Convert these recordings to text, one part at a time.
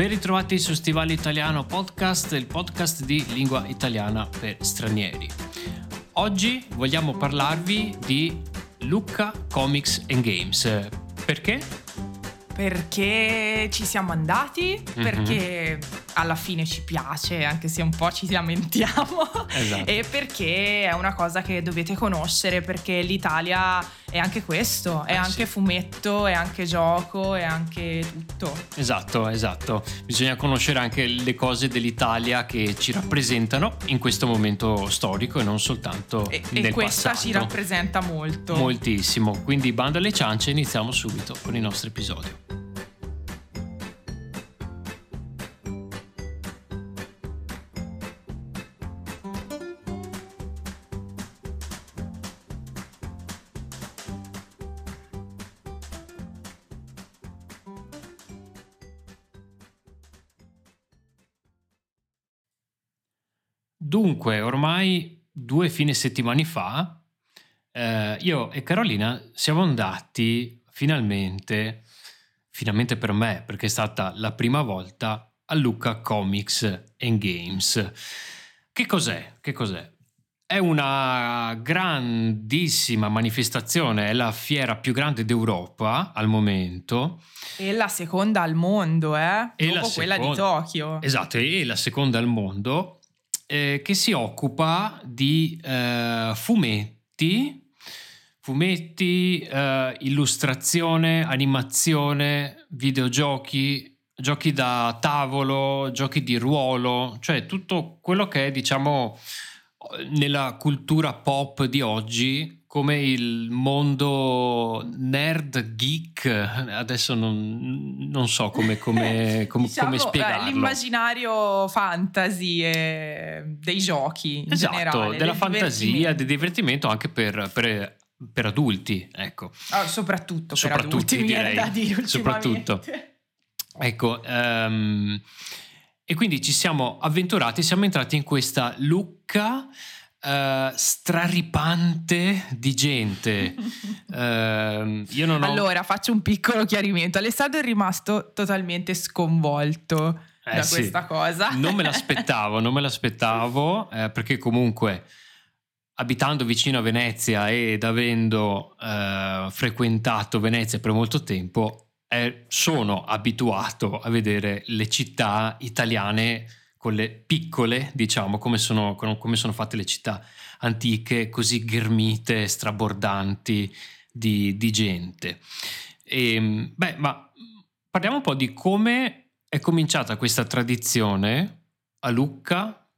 Ben ritrovati su Stivale Italiano Podcast, il podcast di lingua italiana per stranieri. Oggi vogliamo parlarvi di Lucca Comics and Games. Perché? Perché ci siamo andati, Mhm. perché alla fine ci piace, anche se un po' ci lamentiamo, Esatto. e perché è una cosa che dovete conoscere, perché l'Italia è anche questo, è Eh, anche sì. fumetto, è anche gioco, è anche tutto. Esatto, esatto. Bisogna conoscere anche le cose dell'Italia che ci rappresentano in questo momento storico e non soltanto E, nel e questa passato. ci rappresenta molto. Moltissimo. Quindi bando alle ciance iniziamo subito con il nostro episodio. Ormai due fine settimane fa, eh, io e Carolina siamo andati finalmente, finalmente per me, perché è stata la prima volta a Lucca Comics and Games. Che cos'è? Che cos'è? È una grandissima manifestazione, è la fiera più grande d'Europa al momento. E la seconda al mondo, eh? E Dopo la quella di seconda- Tokyo. Esatto, è la seconda al mondo eh, che si occupa di eh, fumetti, fumetti, eh, illustrazione, animazione, videogiochi, giochi da tavolo, giochi di ruolo, cioè tutto quello che è, diciamo, nella cultura pop di oggi come il mondo nerd geek adesso non, non so come, come, come, Diciamo, come eh, spiegarlo L'immaginario fantasy e dei giochi in esatto generale. della del fantasia del divertimento anche per, per, per adulti ecco Ah, soprattutto, Soprattutto, per adulti, direi. da dire Soprattutto. Ecco, ehm, e quindi ci siamo avventurati, siamo entrati in questa lucca eh, straripante di gente. Ehm, io non ho... Allora, faccio un piccolo chiarimento. Alessandro è rimasto totalmente sconvolto Eh, da sì. questa cosa. Non me l'aspettavo, non me l'aspettavo, eh, perché comunque abitando vicino a Venezia ed avendo eh, frequentato Venezia per molto tempo, eh, sono abituato a vedere le città italiane, quelle piccole, diciamo, come sono, come sono fatte le città antiche, così ghermite, strabordanti di, di gente. E, beh, ma parliamo un po' di come è cominciata questa tradizione a Lucca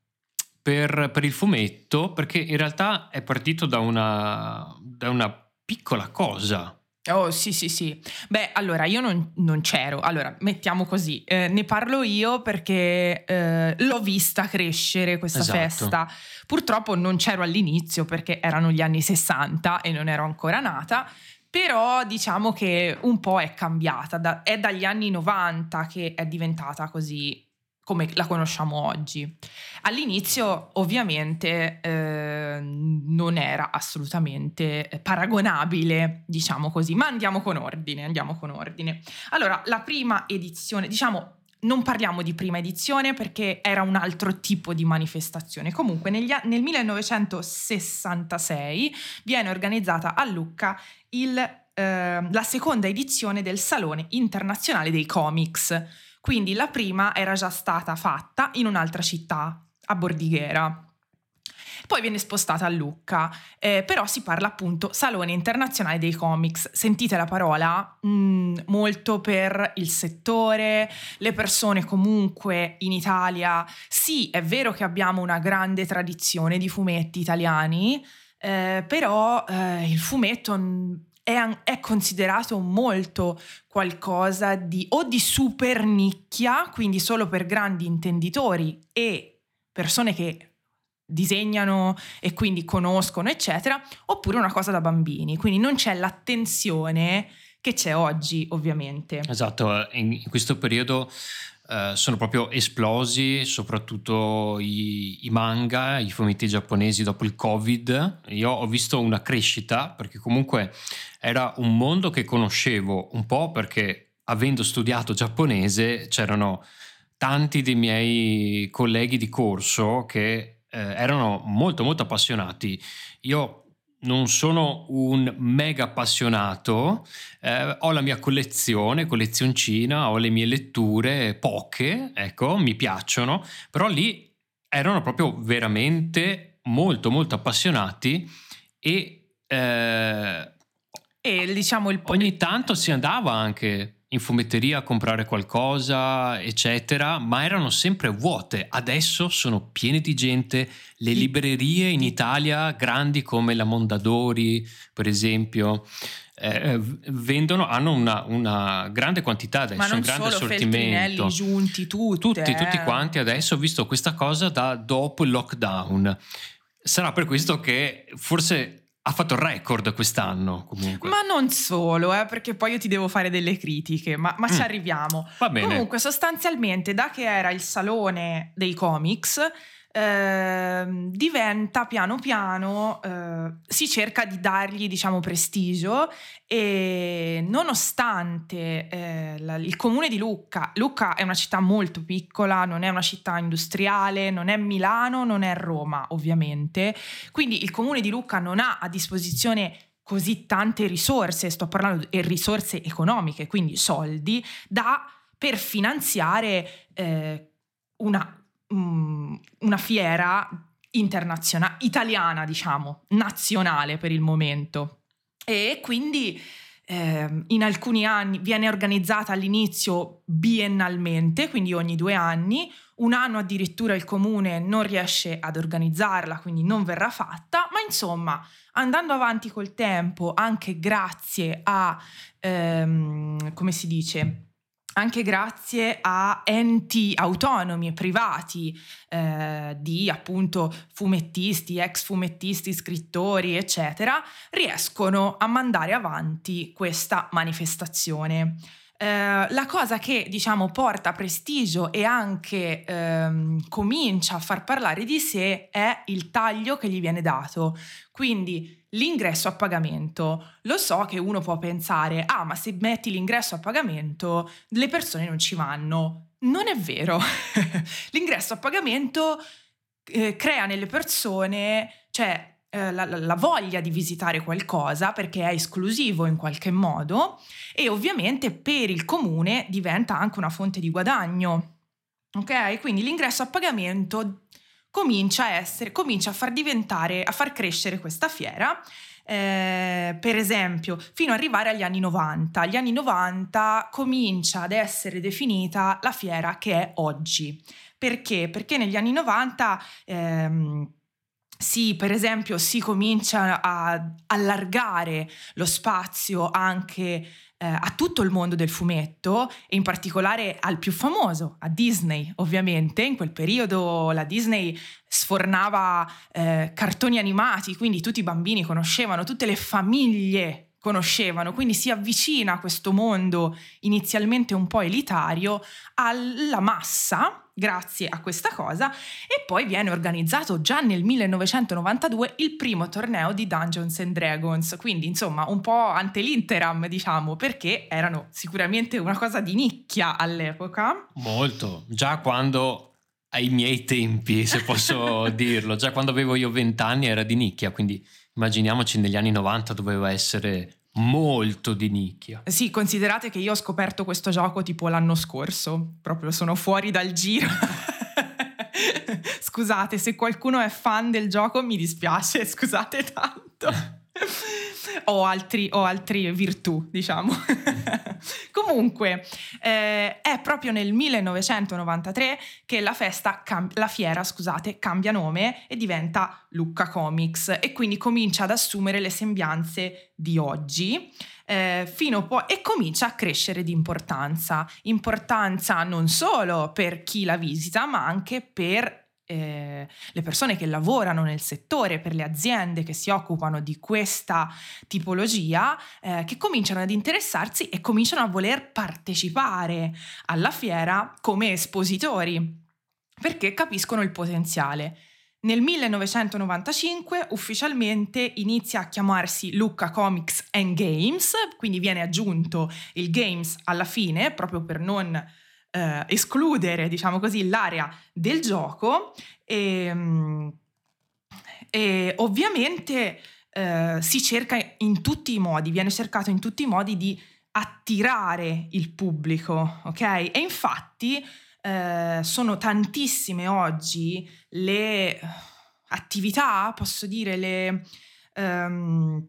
per, per il fumetto, perché in realtà è partito da una, da una piccola cosa. Oh, sì, sì, sì. Beh, allora io non, non c'ero. Allora, mettiamo così. eh, ne parlo io perché eh, l'ho vista crescere questa Esatto. festa. Purtroppo non c'ero all'inizio perché erano gli anni 60 e non ero ancora nata. Però diciamo che un po' è cambiata. da- è dagli anni 90 che è diventata così come la conosciamo oggi. All'inizio ovviamente eh, non era assolutamente eh, paragonabile, diciamo così, ma andiamo con ordine, andiamo con ordine. Allora, la prima edizione, diciamo, non parliamo di prima edizione perché era un altro tipo di manifestazione. Comunque negli nel 1966 viene organizzata a Lucca il, eh, la seconda edizione del Salone Internazionale dei Comics. Quindi la prima era già stata fatta in un'altra città, a Bordighera. Poi viene spostata a Lucca, eh, però si parla appunto Salone Internazionale dei Comics. Sentite la parola? Mm, molto per il settore, le persone comunque in Italia. Sì, è vero che abbiamo una grande tradizione di fumetti italiani, eh, però eh, il fumetto è, è considerato molto qualcosa di o di super nicchia, quindi solo per grandi intenditori e persone che disegnano e quindi conoscono, eccetera, oppure una cosa da bambini. Quindi non c'è l'attenzione che c'è oggi, ovviamente. Esatto, in, in questo periodo eh, sono proprio esplosi soprattutto i, i manga, i fumetti giapponesi dopo il Covid. Io ho visto una crescita perché comunque era un mondo che conoscevo un po' perché avendo studiato giapponese c'erano tanti dei miei colleghi di corso che eh, erano molto molto appassionati. Io non sono un mega appassionato, eh, ho la mia collezione, collezioncina, ho le mie letture, poche, ecco, mi piacciono, però lì erano proprio veramente molto molto appassionati e, eh, e diciamo il ogni tanto si andava anche in fumetteria a comprare qualcosa, eccetera, ma erano sempre vuote. Adesso sono piene di gente. Le librerie in Italia, grandi come la Mondadori, per esempio, eh, vendono, hanno una, una, grande quantità adesso, ma non un grande solo assortimento. giunti, tutte, tutti, eh. tutti quanti adesso ho visto questa cosa da dopo il lockdown. Sarà per questo che forse ha fatto il record quest'anno comunque. Ma non solo, eh, perché poi io ti devo fare delle critiche, ma, ma mm. ci arriviamo. Va bene. Comunque, sostanzialmente, da che era il salone dei comics, eh, diventa piano piano, eh, si cerca di dargli diciamo prestigio e nonostante eh, la, il comune di Lucca, Lucca è una città molto piccola, non è una città industriale, non è Milano, non è Roma ovviamente, quindi il comune di Lucca non ha a disposizione così tante risorse, sto parlando di risorse economiche, quindi soldi, da, per finanziare eh, una um, una fiera internazionale, italiana diciamo, nazionale per il momento. E quindi eh, in alcuni anni viene organizzata all'inizio biennalmente, quindi ogni due anni, un anno addirittura il comune non riesce ad organizzarla, quindi non verrà fatta, ma insomma andando avanti col tempo, anche grazie a, ehm, come si dice, anche grazie a enti autonomi e privati eh, di appunto fumettisti, ex fumettisti, scrittori, eccetera, riescono a mandare avanti questa manifestazione. Eh, la cosa che diciamo porta prestigio e anche ehm, comincia a far parlare di sé è il taglio che gli viene dato. Quindi l'ingresso a pagamento. Lo so che uno può pensare, ah, ma se metti l'ingresso a pagamento le persone non ci vanno. Non è vero. l'ingresso a pagamento eh, crea nelle persone, cioè eh, la, la, voglia di visitare qualcosa perché è esclusivo in qualche modo e ovviamente per il comune diventa anche una fonte di guadagno. Ok? Quindi l'ingresso a pagamento comincia a essere, comincia a far diventare, a far crescere questa fiera. Eh, per esempio, fino ad arrivare agli anni 90. Agli anni 90 comincia ad essere definita la fiera che è oggi. Perché? Perché negli anni 90 ehm, sì, per esempio, si comincia a allargare lo spazio anche eh, a tutto il mondo del fumetto e in particolare al più famoso, a Disney ovviamente. In quel periodo la Disney sfornava eh, cartoni animati, quindi tutti i bambini conoscevano, tutte le famiglie conoscevano, quindi si avvicina a questo mondo inizialmente un po' elitario alla massa grazie a questa cosa e poi viene organizzato già nel 1992 il primo torneo di Dungeons and Dragons, quindi insomma un po' ante l'interam diciamo perché erano sicuramente una cosa di nicchia all'epoca. Molto, già quando ai miei tempi se posso dirlo, già quando avevo io vent'anni era di nicchia, quindi immaginiamoci negli anni 90 doveva essere molto di nicchia. Sì, considerate che io ho scoperto questo gioco tipo l'anno scorso, proprio sono fuori dal giro. scusate, se qualcuno è fan del gioco mi dispiace, scusate tanto. O, altri, o altri virtù, diciamo. Comunque, eh, è proprio nel 1993 che la festa, cam- la fiera, scusate, cambia nome e diventa Lucca Comics e quindi comincia ad assumere le sembianze di oggi. Eh, po- e comincia a crescere di importanza. Importanza non solo per chi la visita, ma anche per eh, le persone che lavorano nel settore, per le aziende che si occupano di questa tipologia, eh, che cominciano ad interessarsi e cominciano a voler partecipare alla fiera come espositori, perché capiscono il potenziale. Nel 1995 ufficialmente inizia a chiamarsi Lucca Comics and Games, quindi viene aggiunto il Games alla fine, proprio per non eh, escludere, diciamo così, l'area del gioco e, mm, e ovviamente eh, si cerca in tutti i modi, viene cercato in tutti i modi di attirare il pubblico, ok? E infatti eh, sono tantissime oggi le attività, posso dire, le... Um,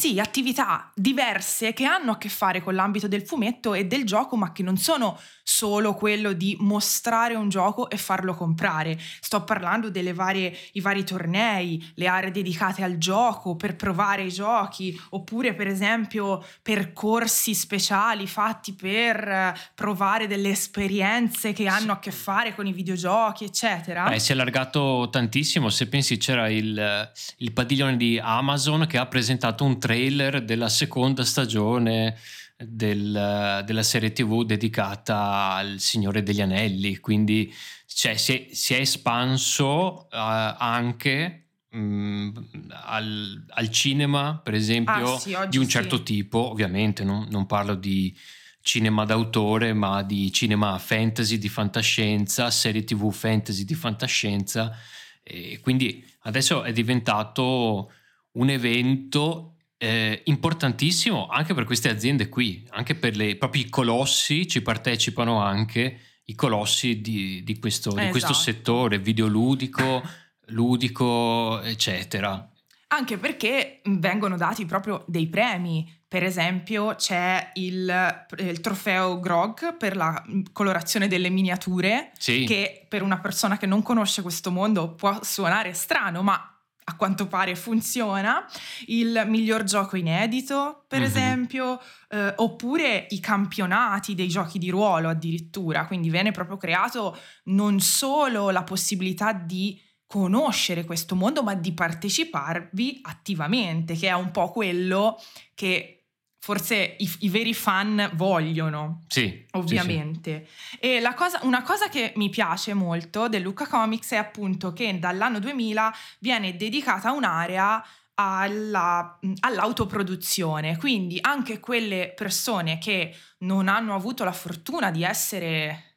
sì, attività diverse che hanno a che fare con l'ambito del fumetto e del gioco, ma che non sono solo quello di mostrare un gioco e farlo comprare. Sto parlando dei vari tornei, le aree dedicate al gioco per provare i giochi, oppure per esempio percorsi speciali fatti per provare delle esperienze che hanno a che fare con i videogiochi, eccetera. Beh, si è allargato tantissimo. Se pensi c'era il, il padiglione di Amazon che ha presentato un trailer della seconda stagione del, della serie tv dedicata al Signore degli Anelli, quindi cioè, si, è, si, è, espanso uh, anche mm, al, al, cinema, per esempio, ah, sì, di un certo sì. tipo, ovviamente non, non parlo di cinema d'autore, ma di cinema fantasy, di fantascienza, serie tv fantasy di fantascienza. E quindi adesso è diventato un evento eh, importantissimo anche per queste aziende qui, anche per le, proprio i colossi ci partecipano anche i colossi di, di, questo, esatto. di questo, settore videoludico, ludico, eccetera. Anche perché vengono dati proprio dei premi. Per esempio c'è il, il trofeo Grog per la colorazione delle miniature, sì. che per una persona che non conosce questo mondo può suonare strano, ma a quanto pare funziona, il miglior gioco inedito, per mm-hmm. esempio, eh, oppure i campionati dei giochi di ruolo addirittura, quindi viene proprio creato non solo la possibilità di conoscere questo mondo, ma di parteciparvi attivamente, che è un po' quello che forse i, i, veri fan vogliono. Sì. Ovviamente. Sì, sì. E cosa, una cosa che mi piace molto del Luca Comics è appunto che dall'anno 2000 viene dedicata un'area alla, all'autoproduzione, quindi anche quelle persone che non hanno avuto la fortuna di essere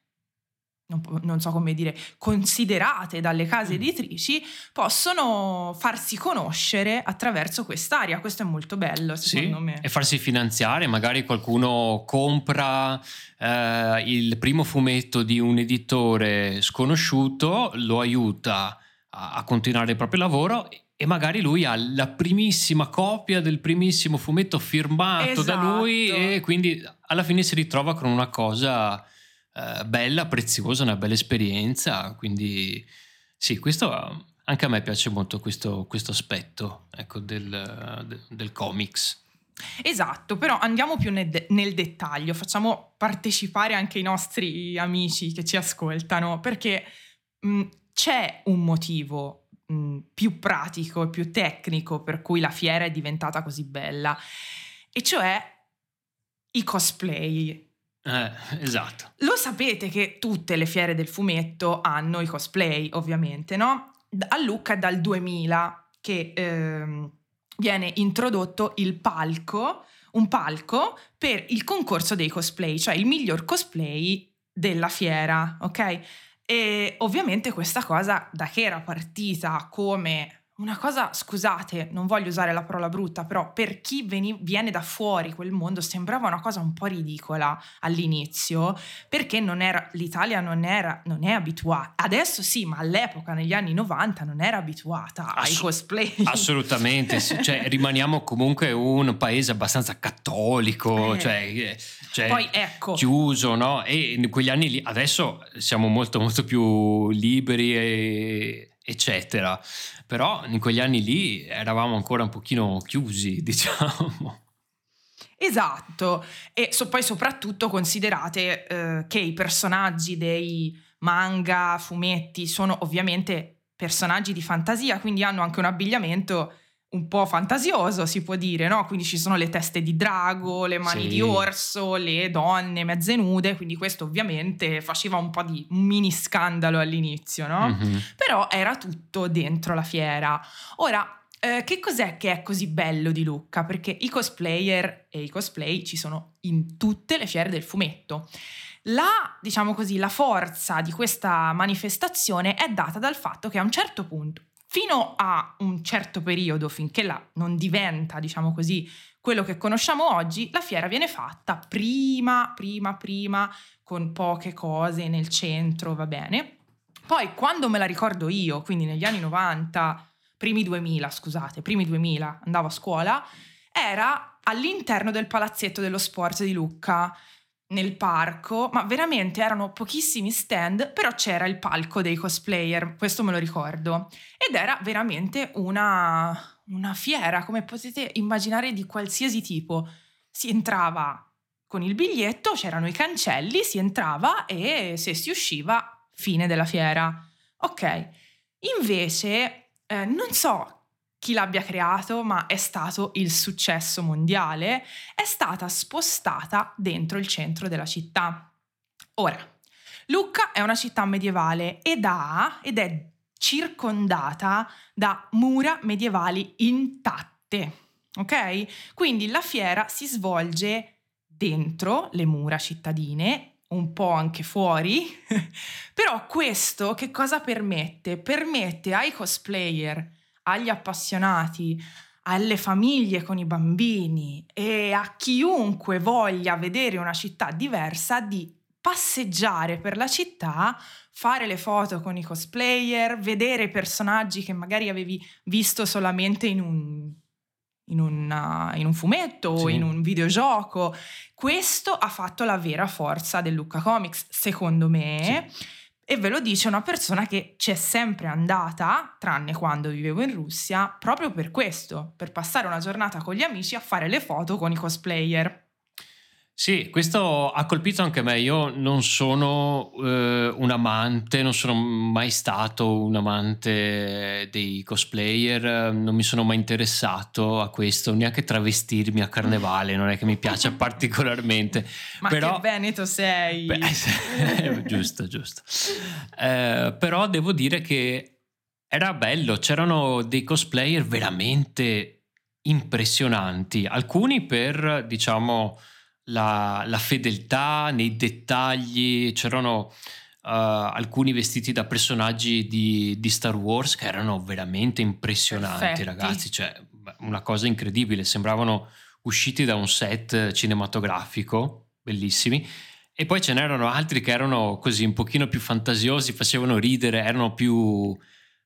non, non, so come dire, considerate dalle case mm. editrici, possono farsi conoscere attraverso quest'area. Questo è molto bello, secondo sì, me. E farsi finanziare, magari qualcuno compra eh, il primo fumetto di un editore sconosciuto, lo aiuta a, a continuare il proprio lavoro e magari lui ha la primissima copia del primissimo fumetto firmato esatto. da lui e quindi alla fine si ritrova con una cosa eh, bella, preziosa, una bella esperienza. Quindi sì, questo anche a me piace molto questo, questo aspetto ecco, del, del, comics. Esatto, però andiamo più nel, de- nel, dettaglio, facciamo partecipare anche i nostri amici che ci ascoltano, perché mh, c'è un motivo mh, più pratico e più tecnico per cui la fiera è diventata così bella, e cioè i cosplay. Eh, esatto. Lo sapete che tutte le fiere del fumetto hanno i cosplay, ovviamente, no? A Lucca dal 2000 che ehm, viene introdotto il palco, un palco per il concorso dei cosplay, cioè il miglior cosplay della fiera, ok? E ovviamente questa cosa da che era partita come una cosa, scusate, non voglio usare la parola brutta, però per chi veni, viene da fuori quel mondo sembrava una cosa un po' ridicola all'inizio, perché non era, l'Italia non, era, non è abituata, adesso sì, ma all'epoca, negli anni 90, non era abituata ai cosplay. Assolutamente, cioè, rimaniamo comunque un paese abbastanza cattolico, eh. cioè, eh, cioè, Poi, ecco. chiuso, no? E in quegli anni lì, adesso siamo molto molto più liberi e eccetera. Però in quegli anni lì eravamo ancora un pochino chiusi, diciamo. Esatto, e so, poi soprattutto considerate eh, che i personaggi dei manga, fumetti sono ovviamente personaggi di fantasia, quindi hanno anche un abbigliamento un po' fantasioso, si può dire, no? Quindi ci sono le teste di drago, le mani sì. di orso, le donne mezze nude, quindi questo ovviamente faceva un po' di un mini scandalo all'inizio, no? Mm-hmm. Però era tutto dentro la fiera. Ora, eh, che cos'è che è così bello di Lucca? Perché i cosplayer e i cosplay ci sono in tutte le fiere del fumetto. La, diciamo così, la forza di questa manifestazione è data dal fatto che a un certo punto, fino a un certo periodo, finché la non diventa, diciamo così, quello che conosciamo oggi, la fiera viene fatta prima, prima, prima, con poche cose nel centro, va bene. Poi quando me la ricordo io, quindi negli anni 90, primi 2000, scusate, primi 2000, andavo a scuola, era all'interno del palazzetto dello sport di Lucca, nel parco, ma veramente erano pochissimi stand, però c'era il palco dei cosplayer, questo me lo ricordo, ed era veramente una, una fiera, come potete immaginare, di qualsiasi tipo. Si entrava con il biglietto, c'erano i cancelli, si entrava e se si usciva, fine della fiera. Ok, invece, eh, non so chi l'abbia creato, ma è stato il successo mondiale, è stata spostata dentro il centro della città. Ora, Lucca è una città medievale ed, ha, ed è circondata da mura medievali intatte. Ok? Quindi la fiera si svolge dentro le mura cittadine, un po' anche fuori, però questo che cosa permette? Permette ai cosplayer agli appassionati, alle famiglie con i bambini e a chiunque voglia vedere una città diversa di passeggiare per la città, fare le foto con i cosplayer, vedere personaggi che magari avevi visto solamente in un, in una, in un fumetto sì. o in un videogioco. Questo ha fatto la vera forza del Lucca Comics, secondo me. Sì e ve lo dice una persona che c'è sempre andata, tranne quando vivevo in Russia, proprio per questo, per passare una giornata con gli amici a fare le foto con i cosplayer. Sì, questo ha colpito anche me. Io non sono eh, un amante, non sono mai stato un amante dei cosplayer, non mi sono mai interessato a questo, neanche travestirmi a carnevale, non è che mi piaccia particolarmente. Ma però, che Veneto sei! Beh, giusto, giusto. Eh, però devo dire che era bello, c'erano dei cosplayer veramente impressionanti, alcuni per, diciamo la, la fedeltà nei dettagli, c'erano uh, alcuni vestiti da personaggi di, di, Star Wars che erano veramente impressionanti, Perfetti. ragazzi, cioè una cosa incredibile, sembravano usciti da un set cinematografico, bellissimi. E poi ce n'erano altri che erano così un pochino più fantasiosi, facevano ridere, erano più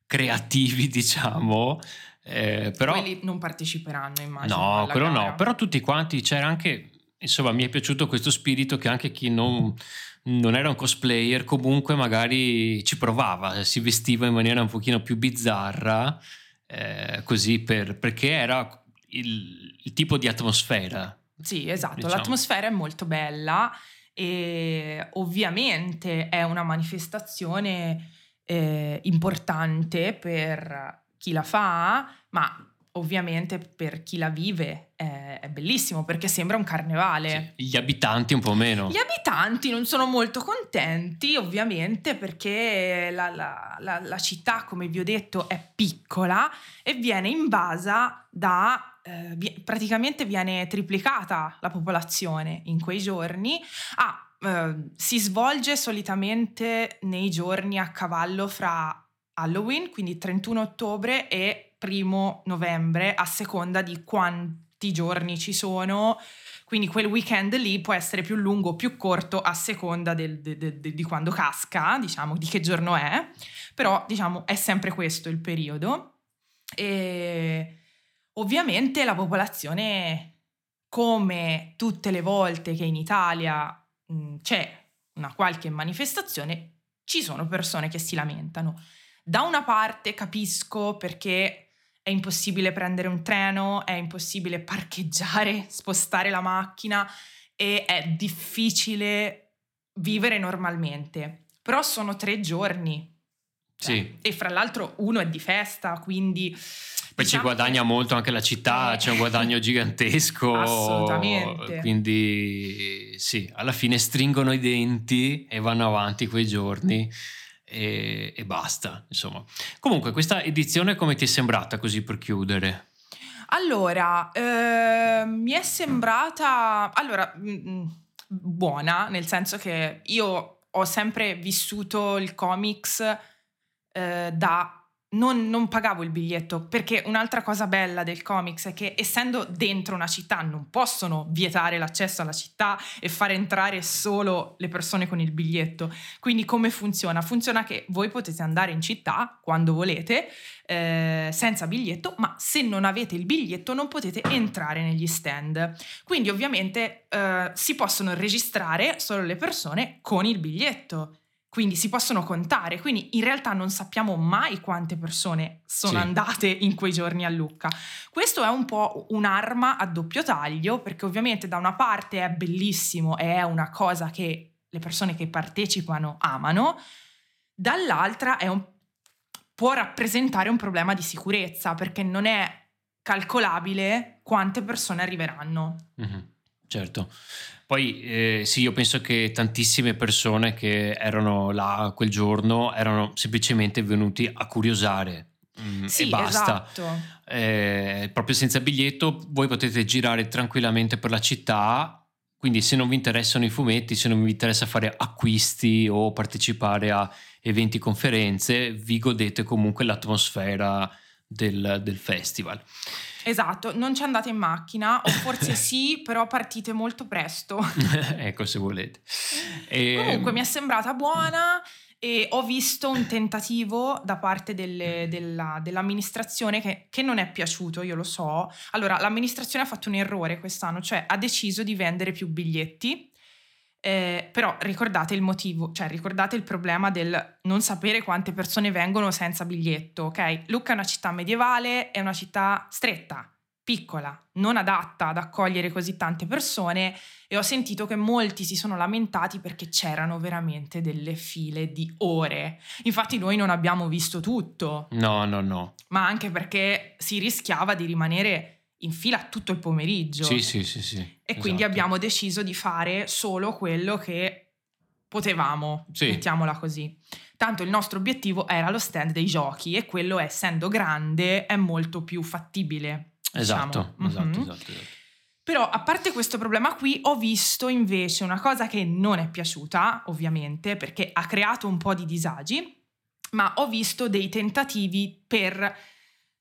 creativi, diciamo. Eh, però, Quelli non parteciperanno, immagino. No, quello gara. no, però tutti quanti c'era anche insomma mi è piaciuto questo spirito che anche chi non, non, era un cosplayer comunque magari ci provava, si vestiva in maniera un pochino più bizzarra, eh, così per, perché era il, il, tipo di atmosfera. Sì, esatto, diciamo. l'atmosfera è molto bella e ovviamente è una manifestazione eh, importante per chi la fa, ma ovviamente per chi la vive è, è bellissimo perché sembra un carnevale. Sì, gli abitanti un po' meno. Gli abitanti non sono molto contenti ovviamente perché la, la, la, la città, come vi ho detto, è piccola e viene invasa da... Eh, praticamente viene triplicata la popolazione in quei giorni. Ah, Uh, si svolge solitamente nei giorni a cavallo fra Halloween, quindi 31 ottobre e primo novembre a seconda di quanti giorni ci sono. Quindi quel weekend lì può essere più lungo o più corto a seconda del, de, de, de, di quando casca, diciamo, di che giorno è. Però, diciamo, è sempre questo il periodo. E ovviamente la popolazione, come tutte le volte che in Italia mh, c'è una qualche manifestazione, ci sono persone che si lamentano. Da una parte capisco perché è impossibile prendere un treno, è impossibile parcheggiare, spostare la macchina e è difficile vivere normalmente. Però sono tre giorni. Cioè, sì. E fra l'altro uno è di festa, quindi... Poi diciamo ci guadagna che... molto anche la città, eh. c'è un guadagno gigantesco. Assolutamente. Quindi sì, alla fine stringono i denti e vanno avanti quei giorni e, e basta. Insomma. Comunque, questa edizione come ti è sembrata così per chiudere? Allora, eh, mi è sembrata... Allora, mm, mm, buona, nel senso che io ho sempre vissuto il comics eh, da non, non, pagavo il biglietto perché un'altra cosa bella del comics è che essendo dentro una città non possono vietare l'accesso alla città e fare entrare solo le persone con il biglietto. Quindi come funziona? Funziona che voi potete andare in città quando volete eh, senza biglietto, ma se non avete il biglietto non potete entrare negli stand. Quindi ovviamente eh, si possono registrare solo le persone con il biglietto quindi si possono contare, quindi in realtà non sappiamo mai quante persone sono sì. andate in quei giorni a Lucca. Questo è un po' un'arma a doppio taglio, perché ovviamente da una parte è bellissimo, è una cosa che le persone che partecipano amano, dall'altra un, può rappresentare un problema di sicurezza, perché non è calcolabile quante persone arriveranno. Mm-hmm. Certo. Poi eh, sì, io penso che tantissime persone che erano là quel giorno erano semplicemente venuti a curiosare mm, sì, e basta. Esatto. Eh, proprio senza biglietto voi potete girare tranquillamente per la città, quindi se non vi interessano i fumetti, se non vi interessa fare acquisti o partecipare a eventi, conferenze, vi godete comunque l'atmosfera del, del festival. Esatto, non ci andate in macchina, o forse sì, però partite molto presto. ecco, se volete. E... Comunque mi è sembrata buona e ho visto un tentativo da parte delle, della, dell'amministrazione che, che, non è piaciuto, io lo so. Allora, l'amministrazione ha fatto un errore quest'anno, cioè ha deciso di vendere più biglietti eh, però ricordate il motivo, cioè ricordate il problema del non sapere quante persone vengono senza biglietto, ok? Lucca è una città medievale, è una città stretta, piccola, non adatta ad accogliere così tante persone e ho sentito che molti si sono lamentati perché c'erano veramente delle file di ore. Infatti noi non abbiamo visto tutto. No, no, no. Ma anche perché si rischiava di rimanere in fila tutto il pomeriggio. Sì, sì, sì, sì. E esatto. quindi abbiamo deciso di fare solo quello che potevamo, sì. mettiamola così. Tanto il nostro obiettivo era lo stand dei giochi e quello, essendo grande, è molto più fattibile. Esatto, diciamo. esatto, mm-hmm. esatto, esatto. Però a parte questo problema qui ho visto invece una cosa che non è piaciuta, ovviamente, perché ha creato un po' di disagi, ma ho visto dei tentativi per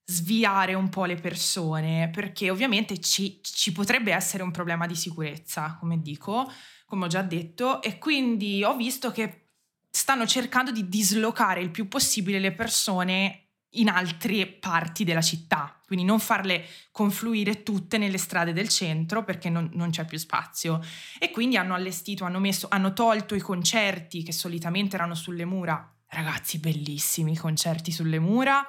sviare un po' le persone, perché ovviamente ci, ci, potrebbe essere un problema di sicurezza, come dico, come ho già detto, e quindi ho visto che stanno cercando di dislocare il più possibile le persone in altre parti della città, quindi non farle confluire tutte nelle strade del centro perché non, non c'è più spazio. E quindi hanno allestito, hanno, messo, hanno tolto i concerti che solitamente erano sulle mura. Ragazzi, bellissimi i concerti sulle mura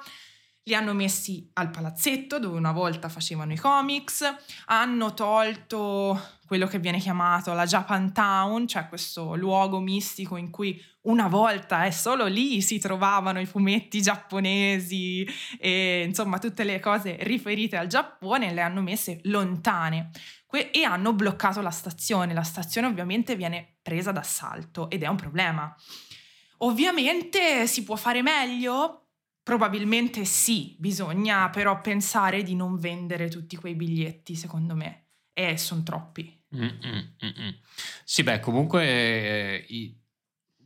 li hanno messi al palazzetto dove una volta facevano i comics, hanno tolto quello che viene chiamato la Japan Town, cioè questo luogo mistico in cui una volta e eh, solo lì si trovavano i fumetti giapponesi e insomma tutte le cose riferite al Giappone, le hanno messe lontane e hanno bloccato la stazione. La stazione ovviamente viene presa d'assalto ed è un problema. Ovviamente si può fare meglio? Probabilmente sì, bisogna però pensare di non vendere tutti quei biglietti, secondo me, e sono troppi. Mm-mm, Sì, beh, comunque, eh,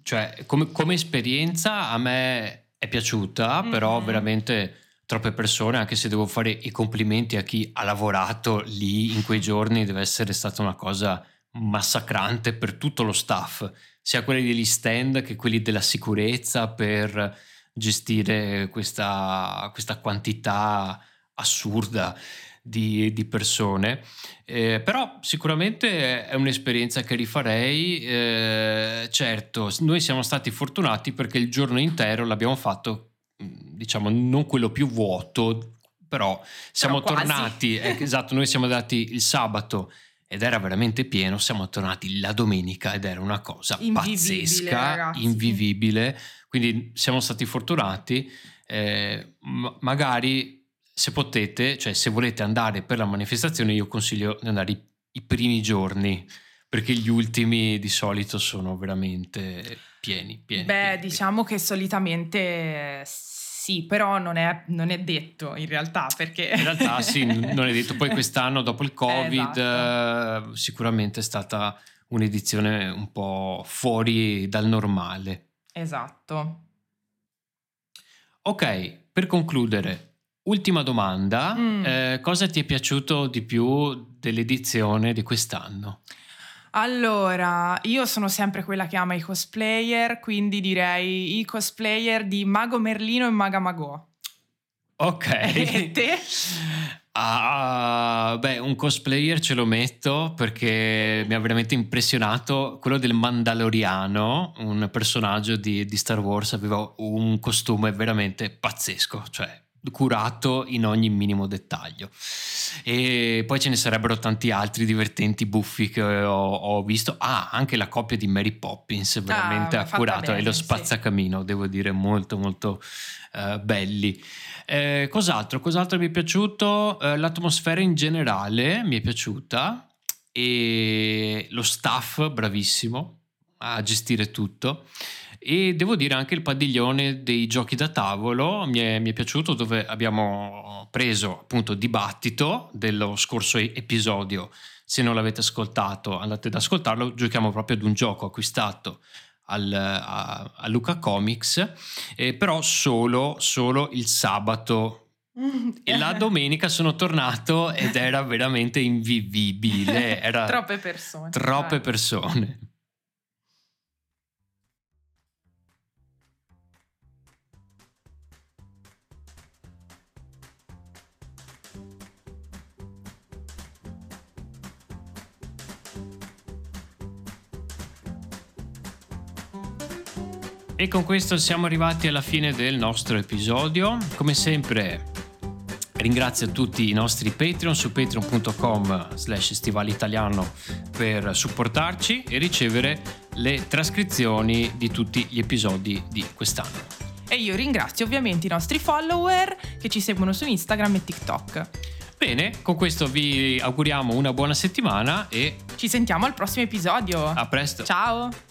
cioè, come, come, esperienza a me è piaciuta, mm-hmm. però veramente troppe persone, anche se devo fare i complimenti a chi ha lavorato lì in quei giorni, deve essere stata una cosa massacrante per tutto lo staff, sia quelli degli stand che quelli della sicurezza, per gestire questa, questa quantità assurda di, di persone. Eh, però sicuramente è un'esperienza che rifarei. Eh, certo, noi siamo stati fortunati perché il giorno intero l'abbiamo fatto, mm, diciamo, non quello più vuoto, però siamo però tornati. Eh, esatto, noi siamo andati il sabato ed era veramente pieno. Siamo tornati la domenica ed era una cosa invivibile, pazzesca, ragazzi. invivibile. Quindi siamo stati fortunati. Eh, m- magari se potete, cioè se volete andare per la manifestazione, io consiglio di andare i, i primi giorni perché gli ultimi di solito sono veramente pieni. pieni Beh, pieni, diciamo pieni. che solitamente sì, però non è, non è, detto in realtà perché... In realtà sì, non è detto. Poi quest'anno dopo il Covid esatto. eh, sicuramente è stata un'edizione un po' fuori dal normale. Esatto. Ok, per concludere, ultima domanda, Mm. eh, cosa ti è piaciuto di più dell'edizione di quest'anno? Allora, io sono sempre quella che ama i cosplayer, quindi direi i cosplayer di Mago Merlino e Maga Magò. Ok. E te? Ah, beh, un cosplayer ce lo metto perché mi ha veramente impressionato. Quello del Mandaloriano, un personaggio di, di Star Wars, aveva un costume veramente pazzesco, cioè curato in ogni minimo dettaglio. E poi ce ne sarebbero tanti altri divertenti buffi che ho, ho visto. Ah, anche la coppia di Mary Poppins, veramente fatta accurato, e lo sì. spazzacamino, devo dire, molto molto eh, belli. Eh, cos'altro? Cos'altro mi è piaciuto? Eh, l'atmosfera in generale mi è piaciuta e lo staff bravissimo a gestire tutto. E devo dire anche il padiglione dei giochi da tavolo mi è, mi è piaciuto dove abbiamo preso appunto dibattito dello scorso episodio. Se non l'avete ascoltato andate ad ascoltarlo, giochiamo proprio ad un gioco acquistato al- a, a Luca Comics, eh, però solo, solo il sabato e la domenica sono tornato ed era veramente invivibile. Era troppe persone. troppe Vai. persone. E con questo siamo arrivati alla fine del nostro episodio. Come sempre ringrazio tutti i nostri Patreon su patreon.com slash stivalitaliano per supportarci e ricevere le trascrizioni di tutti gli episodi di quest'anno. E io ringrazio ovviamente i nostri follower che ci seguono su Instagram e TikTok. Bene, con questo vi auguriamo una buona settimana e Ci sentiamo al prossimo episodio. a presto. Ciao!